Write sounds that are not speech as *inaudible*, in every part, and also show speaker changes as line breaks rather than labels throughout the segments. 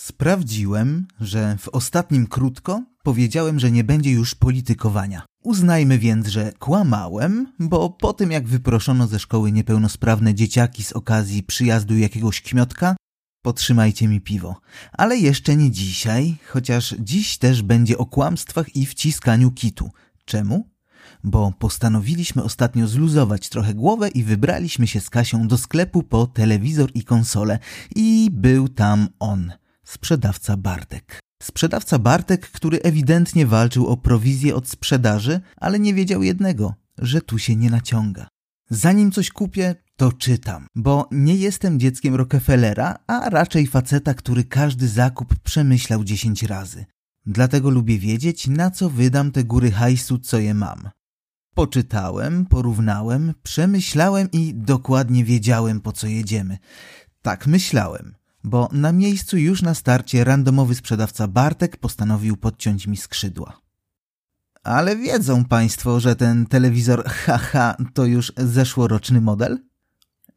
Sprawdziłem, że w ostatnim krótko powiedziałem, że nie będzie już politykowania. Uznajmy więc, że kłamałem, bo po tym jak wyproszono ze szkoły niepełnosprawne dzieciaki z okazji przyjazdu jakiegoś kmiotka, potrzymajcie mi piwo. Ale jeszcze nie dzisiaj, chociaż dziś też będzie o kłamstwach i wciskaniu kitu. Czemu? Bo postanowiliśmy ostatnio zluzować trochę głowę i wybraliśmy się z Kasią do sklepu po telewizor i konsolę i był tam on, sprzedawca Bartek. Sprzedawca Bartek, który ewidentnie walczył o prowizję od sprzedaży, ale nie wiedział jednego, że tu się nie naciąga. Zanim coś kupię, to czytam, bo nie jestem dzieckiem Rockefellera, a raczej faceta, który każdy zakup przemyślał dziesięć razy. Dlatego lubię wiedzieć, na co wydam te góry hajsu, co je mam. Poczytałem, porównałem, przemyślałem i dokładnie wiedziałem, po co jedziemy. Tak myślałem bo na miejscu już na starcie randomowy sprzedawca Bartek postanowił podciąć mi skrzydła. Ale wiedzą Państwo, że ten telewizor *laughs* haha to już zeszłoroczny model?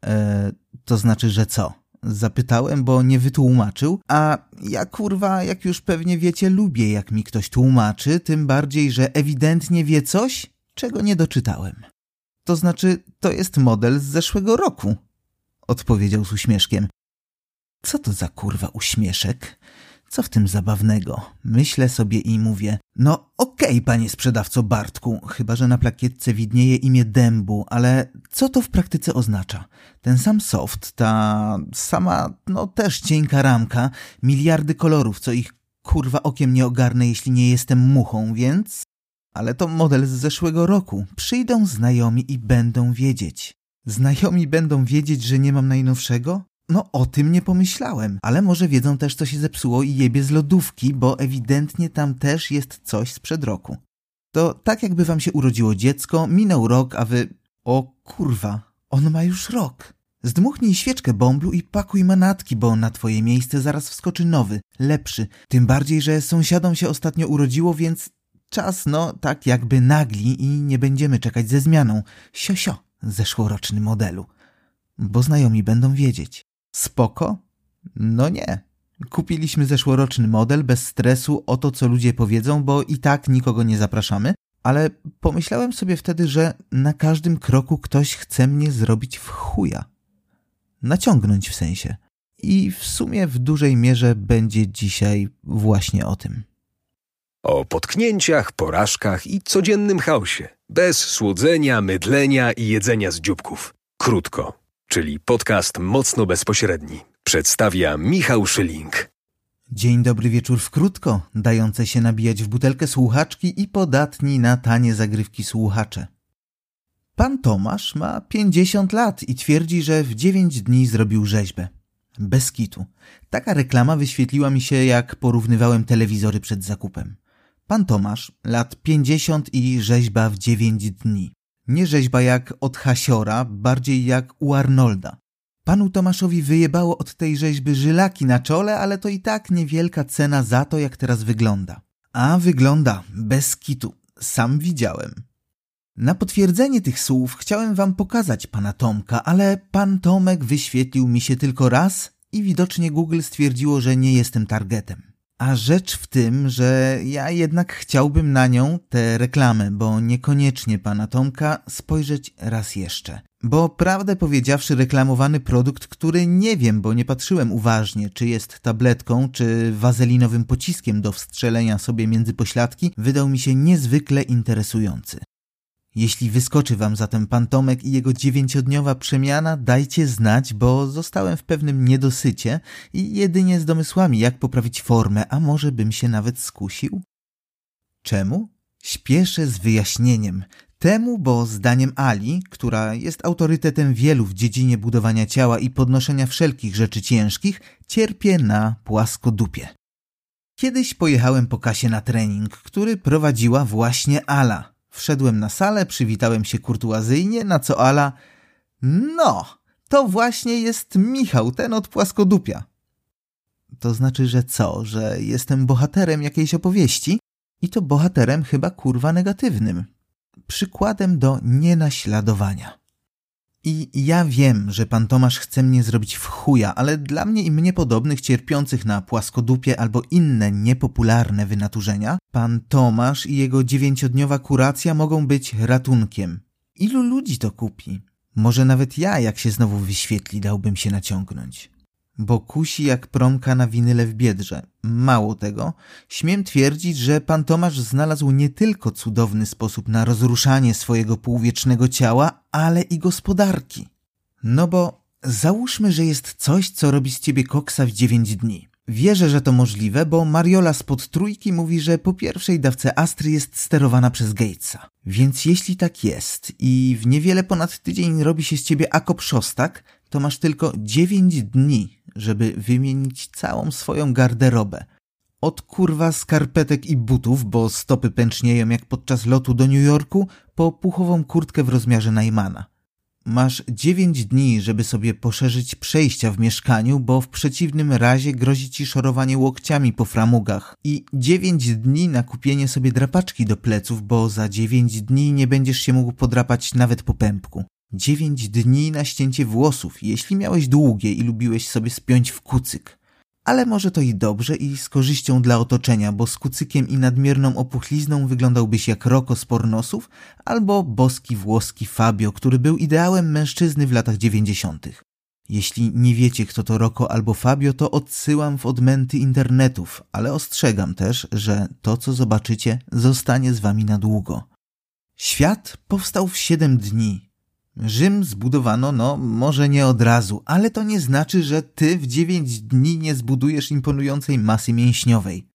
E, to znaczy, że co? Zapytałem, bo nie wytłumaczył, a ja kurwa, jak już pewnie wiecie, lubię jak mi ktoś tłumaczy, tym bardziej, że ewidentnie wie coś, czego nie doczytałem. To znaczy, to jest model z zeszłego roku, odpowiedział z uśmieszkiem. Co to za kurwa uśmieszek? Co w tym zabawnego? Myślę sobie i mówię, no okej, okay, panie sprzedawco Bartku, chyba że na plakietce widnieje imię dębu, ale co to w praktyce oznacza? Ten sam soft, ta sama, no też cienka ramka, miliardy kolorów, co ich kurwa okiem nie ogarnę, jeśli nie jestem muchą, więc... Ale to model z zeszłego roku. Przyjdą znajomi i będą wiedzieć. Znajomi będą wiedzieć, że nie mam najnowszego? No o tym nie pomyślałem, ale może wiedzą też co się zepsuło i jebie z lodówki, bo ewidentnie tam też jest coś sprzed roku. To tak jakby wam się urodziło dziecko, minął rok, a wy... O kurwa, on ma już rok. Zdmuchnij świeczkę bąblu i pakuj manatki, bo na twoje miejsce zaraz wskoczy nowy, lepszy. Tym bardziej, że sąsiadom się ostatnio urodziło, więc czas, no, tak jakby nagli i nie będziemy czekać ze zmianą. Siosio, zeszłoroczny modelu. Bo znajomi będą wiedzieć. Spoko? No nie. Kupiliśmy zeszłoroczny model bez stresu o to, co ludzie powiedzą, bo i tak nikogo nie zapraszamy, ale pomyślałem sobie wtedy, że na każdym kroku ktoś chce mnie zrobić w chuja. Naciągnąć w sensie. I w sumie w dużej mierze będzie dzisiaj właśnie o tym.
O potknięciach, porażkach i codziennym chaosie. Bez słodzenia, mydlenia i jedzenia z dzióbków. Krótko czyli podcast mocno bezpośredni. Przedstawia Michał Szyling.
Dzień dobry wieczór w krótko, dające się nabijać w butelkę słuchaczki i podatni na tanie zagrywki słuchacze. Pan Tomasz ma 50 lat i twierdzi, że w 9 dni zrobił rzeźbę. Bez kitu. Taka reklama wyświetliła mi się, jak porównywałem telewizory przed zakupem. Pan Tomasz, lat 50 i rzeźba w 9 dni. Nie rzeźba jak od Hasiora, bardziej jak u Arnolda. Panu Tomaszowi wyjebało od tej rzeźby żylaki na czole, ale to i tak niewielka cena za to, jak teraz wygląda. A wygląda, bez kitu. Sam widziałem. Na potwierdzenie tych słów chciałem wam pokazać pana Tomka, ale pan Tomek wyświetlił mi się tylko raz i widocznie Google stwierdziło, że nie jestem targetem. A rzecz w tym, że ja jednak chciałbym na nią, tę reklamę, bo niekoniecznie pana Tomka, spojrzeć raz jeszcze. Bo prawdę powiedziawszy, reklamowany produkt, który nie wiem, bo nie patrzyłem uważnie, czy jest tabletką, czy wazelinowym pociskiem do wstrzelenia sobie między pośladki, wydał mi się niezwykle interesujący. Jeśli wyskoczy wam zatem pan Tomek i jego dziewięciodniowa przemiana, dajcie znać, bo zostałem w pewnym niedosycie i jedynie z domysłami, jak poprawić formę, a może bym się nawet skusił? Czemu? Śpieszę z wyjaśnieniem. Temu, bo zdaniem Ali, która jest autorytetem wielu w dziedzinie budowania ciała i podnoszenia wszelkich rzeczy ciężkich, cierpię na płaskodupie. Kiedyś pojechałem po Kasie na trening, który prowadziła właśnie Ala – Wszedłem na salę, przywitałem się kurtuazyjnie, na co Ala... No, to właśnie jest Michał, ten od płaskodupia. To znaczy, że co? Że jestem bohaterem jakiejś opowieści? I to bohaterem chyba kurwa negatywnym. Przykładem do nienaśladowania. I ja wiem, że pan Tomasz chce mnie zrobić w chuja, ale dla mnie i mnie podobnych cierpiących na płaskodupie albo inne niepopularne wynaturzenia, pan Tomasz i jego dziewięciodniowa kuracja mogą być ratunkiem. Ilu ludzi to kupi? Może nawet ja, jak się znowu wyświetli, dałbym się naciągnąć bo kusi jak promka na winyle w biedrze. Mało tego, śmiem twierdzić, że pan Tomasz znalazł nie tylko cudowny sposób na rozruszanie swojego półwiecznego ciała, ale i gospodarki. No bo załóżmy, że jest coś, co robi z ciebie koksa w dziewięć dni. Wierzę, że to możliwe, bo Mariola spod trójki mówi, że po pierwszej dawce Astry jest sterowana przez Gatesa. Więc jeśli tak jest i w niewiele ponad tydzień robi się z ciebie Akop Szostak, to masz tylko dziewięć dni, żeby wymienić całą swoją garderobę. Od kurwa skarpetek i butów, bo stopy pęcznieją jak podczas lotu do New Yorku, po puchową kurtkę w rozmiarze Najmana. Masz dziewięć dni, żeby sobie poszerzyć przejścia w mieszkaniu, bo w przeciwnym razie grozi ci szorowanie łokciami po framugach. I dziewięć dni na kupienie sobie drapaczki do pleców, bo za dziewięć dni nie będziesz się mógł podrapać nawet po pępku. Dziewięć dni na ścięcie włosów, jeśli miałeś długie i lubiłeś sobie spiąć w kucyk. Ale może to i dobrze i z korzyścią dla otoczenia, bo z kucykiem i nadmierną opuchlizną wyglądałbyś jak Roko z pornosów albo boski włoski Fabio, który był ideałem mężczyzny w latach dziewięćdziesiątych. Jeśli nie wiecie, kto to Roko albo Fabio, to odsyłam w odmęty internetów, ale ostrzegam też, że to, co zobaczycie, zostanie z wami na długo. Świat powstał w siedem dni, Rzym zbudowano, no może nie od razu, ale to nie znaczy, że ty w dziewięć dni nie zbudujesz imponującej masy mięśniowej.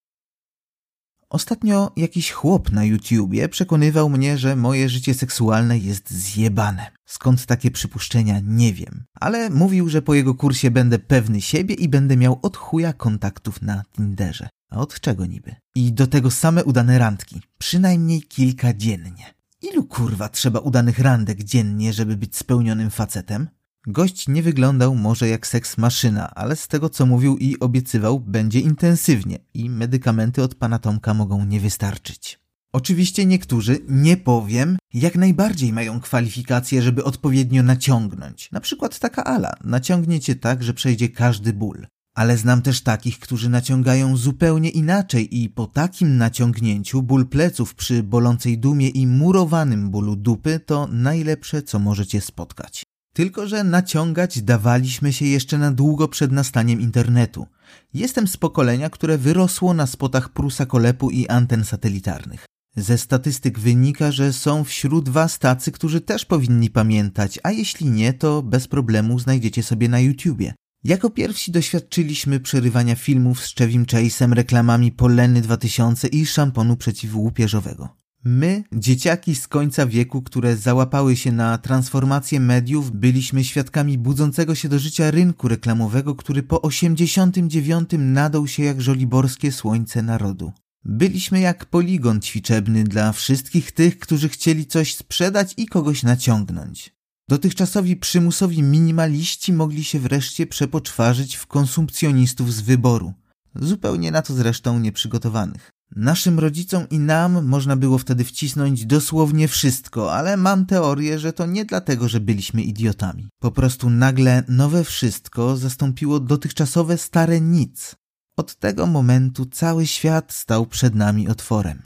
Ostatnio jakiś chłop na YouTubie przekonywał mnie, że moje życie seksualne jest zjebane. Skąd takie przypuszczenia, nie wiem. Ale mówił, że po jego kursie będę pewny siebie i będę miał od chuja kontaktów na Tinderze. A od czego niby? I do tego same udane randki. Przynajmniej kilka dziennie. Ilu kurwa trzeba udanych randek dziennie, żeby być spełnionym facetem? Gość nie wyglądał może jak seks maszyna, ale z tego co mówił i obiecywał, będzie intensywnie i medykamenty od pana Tomka mogą nie wystarczyć. Oczywiście niektórzy, nie powiem, jak najbardziej mają kwalifikacje, żeby odpowiednio naciągnąć. Na przykład taka Ala naciągnie cię tak, że przejdzie każdy ból. Ale znam też takich, którzy naciągają zupełnie inaczej i po takim naciągnięciu ból pleców przy bolącej dumie i murowanym bólu dupy to najlepsze, co możecie spotkać. Tylko, że naciągać dawaliśmy się jeszcze na długo przed nastaniem internetu. Jestem z pokolenia, które wyrosło na spotach prusa kolepu i anten satelitarnych. Ze statystyk wynika, że są wśród was tacy, którzy też powinni pamiętać, a jeśli nie, to bez problemu znajdziecie sobie na YouTubie. Jako pierwsi doświadczyliśmy przerywania filmów z Chevym Chase'em, reklamami Poleny 2000 i szamponu przeciwłupieżowego. My, dzieciaki z końca wieku, które załapały się na transformację mediów, byliśmy świadkami budzącego się do życia rynku reklamowego, który po 89 nadał się jak żoliborskie słońce narodu. Byliśmy jak poligon ćwiczebny dla wszystkich tych, którzy chcieli coś sprzedać i kogoś naciągnąć. Dotychczasowi przymusowi minimaliści mogli się wreszcie przepoczwarzyć w konsumpcjonistów z wyboru, zupełnie na to zresztą nieprzygotowanych. Naszym rodzicom i nam można było wtedy wcisnąć dosłownie wszystko, ale mam teorię, że to nie dlatego, że byliśmy idiotami. Po prostu nagle nowe wszystko zastąpiło dotychczasowe stare nic. Od tego momentu cały świat stał przed nami otworem.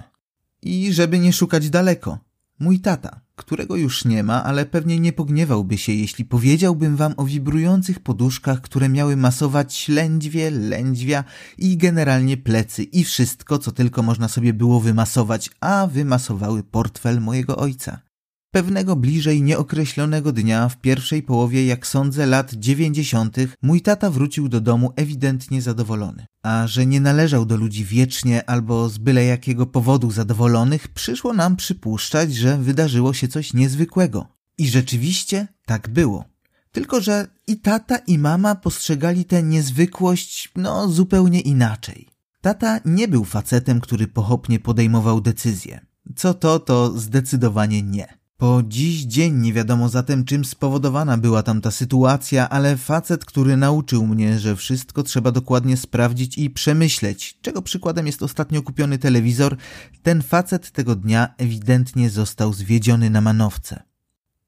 I żeby nie szukać daleko, mój tata, którego już nie ma, ale pewnie nie pogniewałby się, jeśli powiedziałbym wam o wibrujących poduszkach, które miały masować lędźwie, lędźwia i generalnie plecy i wszystko, co tylko można sobie było wymasować, a wymasowały portfel mojego ojca. Pewnego bliżej nieokreślonego dnia, w pierwszej połowie, jak sądzę, lat dziewięćdziesiątych, mój tata wrócił do domu ewidentnie zadowolony. A że nie należał do ludzi wiecznie albo z byle jakiego powodu zadowolonych, przyszło nam przypuszczać, że wydarzyło się coś niezwykłego. I rzeczywiście tak było. Tylko, że i tata, i mama postrzegali tę niezwykłość, no, zupełnie inaczej. Tata nie był facetem, który pochopnie podejmował decyzje. Co to, to zdecydowanie nie. Po dziś dzień nie wiadomo zatem czym spowodowana była tamta sytuacja, ale facet, który nauczył mnie, że wszystko trzeba dokładnie sprawdzić i przemyśleć, czego przykładem jest ostatnio kupiony telewizor, ten facet tego dnia ewidentnie został zwiedziony na manowce.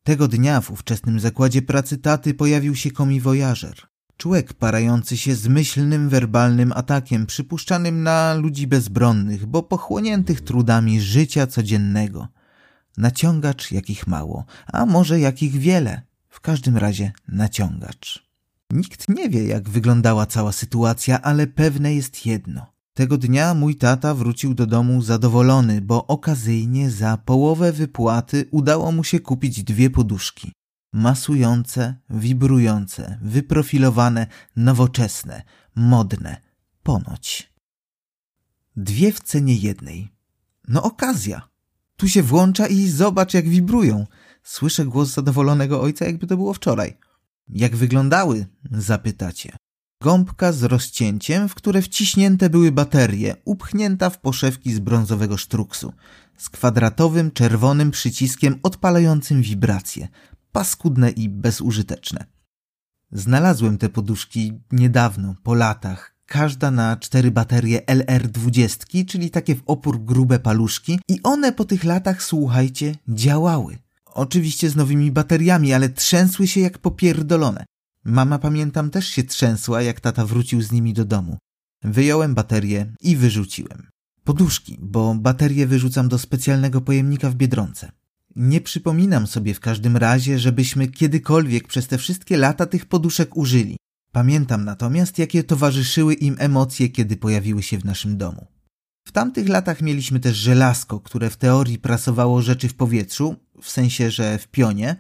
Tego dnia w ówczesnym zakładzie pracy taty pojawił się komiwojażer. Człowiek parający się zmyślnym werbalnym atakiem przypuszczanym na ludzi bezbronnych, bo pochłoniętych trudami życia codziennego. Naciągacz jakich mało, a może jakich wiele. W każdym razie naciągacz. Nikt nie wie, jak wyglądała cała sytuacja, ale pewne jest jedno. Tego dnia mój tata wrócił do domu zadowolony, bo okazyjnie za połowę wypłaty udało mu się kupić dwie poduszki. Masujące, wibrujące, wyprofilowane, nowoczesne, modne. Ponoć. Dwie w cenie jednej. No okazja. Tu się włącza i zobacz jak wibrują. Słyszę głos zadowolonego ojca, jakby to było wczoraj. Jak wyglądały? Zapytacie. Gąbka z rozcięciem, w które wciśnięte były baterie, upchnięta w poszewki z brązowego sztruksu, z kwadratowym, czerwonym przyciskiem odpalającym wibracje, paskudne i bezużyteczne. Znalazłem te poduszki niedawno, po latach, każda na cztery baterie LR20, czyli takie w opór grube paluszki i one po tych latach, słuchajcie, działały. Oczywiście z nowymi bateriami, ale trzęsły się jak popierdolone. Mama, pamiętam, też się trzęsła, jak tata wrócił z nimi do domu. Wyjąłem baterię i wyrzuciłem. Poduszki, bo baterie wyrzucam do specjalnego pojemnika w Biedronce. Nie przypominam sobie w każdym razie, żebyśmy kiedykolwiek przez te wszystkie lata tych poduszek użyli. Pamiętam natomiast, jakie towarzyszyły im emocje, kiedy pojawiły się w naszym domu. W tamtych latach mieliśmy też żelazko, które w teorii prasowało rzeczy w powietrzu, w sensie, że w pionie,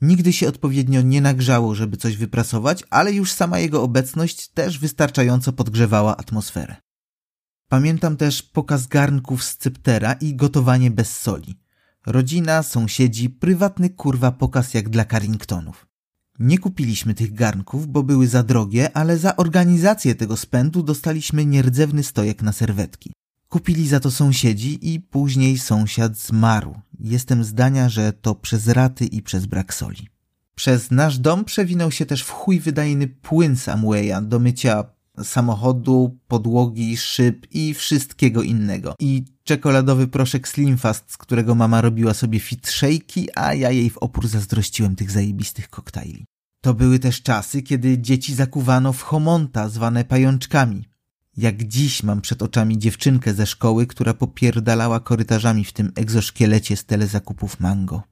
Nigdy się odpowiednio nie nagrzało, żeby coś wyprasować, ale już sama jego obecność też wystarczająco podgrzewała atmosferę. Pamiętam też pokaz garnków z cyptera i gotowanie bez soli. Rodzina, sąsiedzi, prywatny kurwa pokaz jak dla Carringtonów. Nie kupiliśmy tych garnków, bo były za drogie, ale za organizację tego spędu dostaliśmy nierdzewny stojek na serwetki. Kupili za to sąsiedzi i później sąsiad zmarł. Jestem zdania, że to przez raty i przez brak soli. Przez nasz dom przewinął się też w chuj wydajny płyn Samwaya do mycia samochodu, podłogi, szyb i wszystkiego innego. I czekoladowy proszek Slimfast, z którego mama robiła sobie fit shake'i, a ja jej w opór zazdrościłem tych zajebistych koktajli. To były też czasy, kiedy dzieci zakuwano w homonta zwane pajączkami. Jak dziś mam przed oczami dziewczynkę ze szkoły, która popierdalała korytarzami w tym egzoszkielecie z telezakupów mango.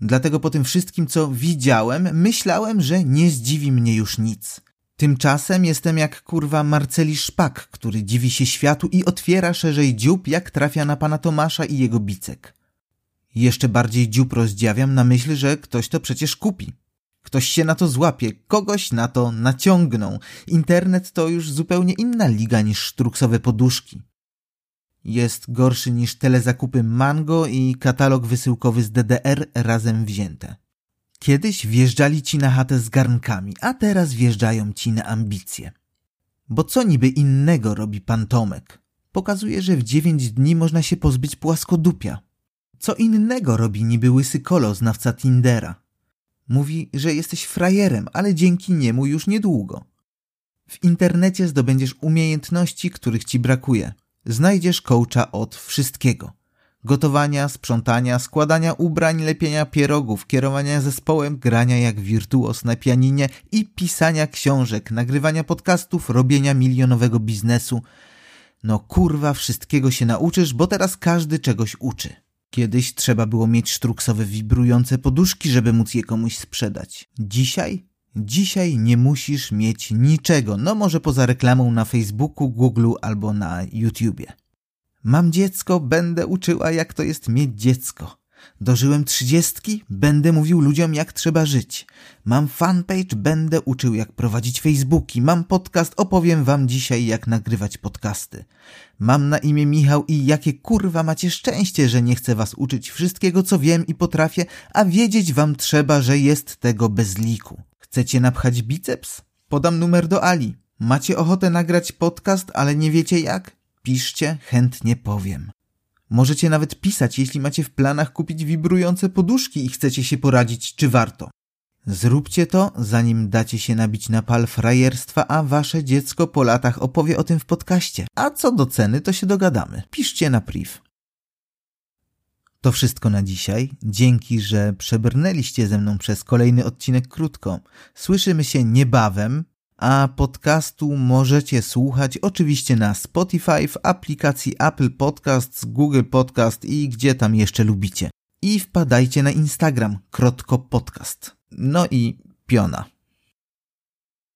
Dlatego po tym wszystkim, co widziałem, myślałem, że nie zdziwi mnie już nic. Tymczasem jestem jak kurwa Marceli Szpak, który dziwi się światu i otwiera szerzej dziób, jak trafia na pana Tomasza i jego bicek. Jeszcze bardziej dziób rozdziawiam na myśl, że ktoś to przecież kupi. Ktoś się na to złapie, kogoś na to naciągną. Internet to już zupełnie inna liga niż sztruksowe poduszki. Jest gorszy niż telezakupy Mango i katalog wysyłkowy z DDR razem wzięte. Kiedyś wjeżdżali ci na chatę z garnkami, a teraz wjeżdżają ci na ambicje. Bo co niby innego robi pan Tomek? Pokazuje, że w dziewięć dni można się pozbyć płaskodupia. Co innego robi niby łysy kolo, znawca Tindera? Mówi, że jesteś frajerem, ale dzięki niemu już niedługo. W internecie zdobędziesz umiejętności, których ci brakuje. Znajdziesz coacha od wszystkiego. Gotowania, sprzątania, składania ubrań, lepienia pierogów, kierowania zespołem, grania jak wirtuos na pianinie i pisania książek, nagrywania podcastów, robienia milionowego biznesu. No kurwa, wszystkiego się nauczysz, bo teraz każdy czegoś uczy. Kiedyś trzeba było mieć sztruksowe wibrujące poduszki, żeby móc je komuś sprzedać. Dzisiaj? Dzisiaj nie musisz mieć niczego, no może poza reklamą na Facebooku, Google albo na YouTubie. Mam dziecko, będę uczyła jak to jest mieć dziecko. Dożyłem trzydziestki, będę mówił ludziom jak trzeba żyć. Mam fanpage, będę uczył jak prowadzić Facebooki. Mam podcast, opowiem wam dzisiaj jak nagrywać podcasty. Mam na imię Michał i jakie kurwa macie szczęście, że nie chcę was uczyć wszystkiego co wiem i potrafię, a wiedzieć wam trzeba, że jest tego bez liku. Chcecie napchać biceps? Podam numer do Ali. Macie ochotę nagrać podcast, ale nie wiecie jak? Piszcie, chętnie powiem. Możecie nawet pisać, jeśli macie w planach kupić wibrujące poduszki i chcecie się poradzić, czy warto. Zróbcie to, zanim dacie się nabić na pal frajerstwa, a wasze dziecko po latach opowie o tym w podcaście. A co do ceny, to się dogadamy. Piszcie na priv. To wszystko na dzisiaj. Dzięki, że przebrnęliście ze mną przez kolejny odcinek krótko. Słyszymy się niebawem, a podcastu możecie słuchać oczywiście na Spotify, w aplikacji Apple Podcasts, Google Podcast i gdzie tam jeszcze lubicie. I wpadajcie na Instagram Krotko Podcast. No i piona.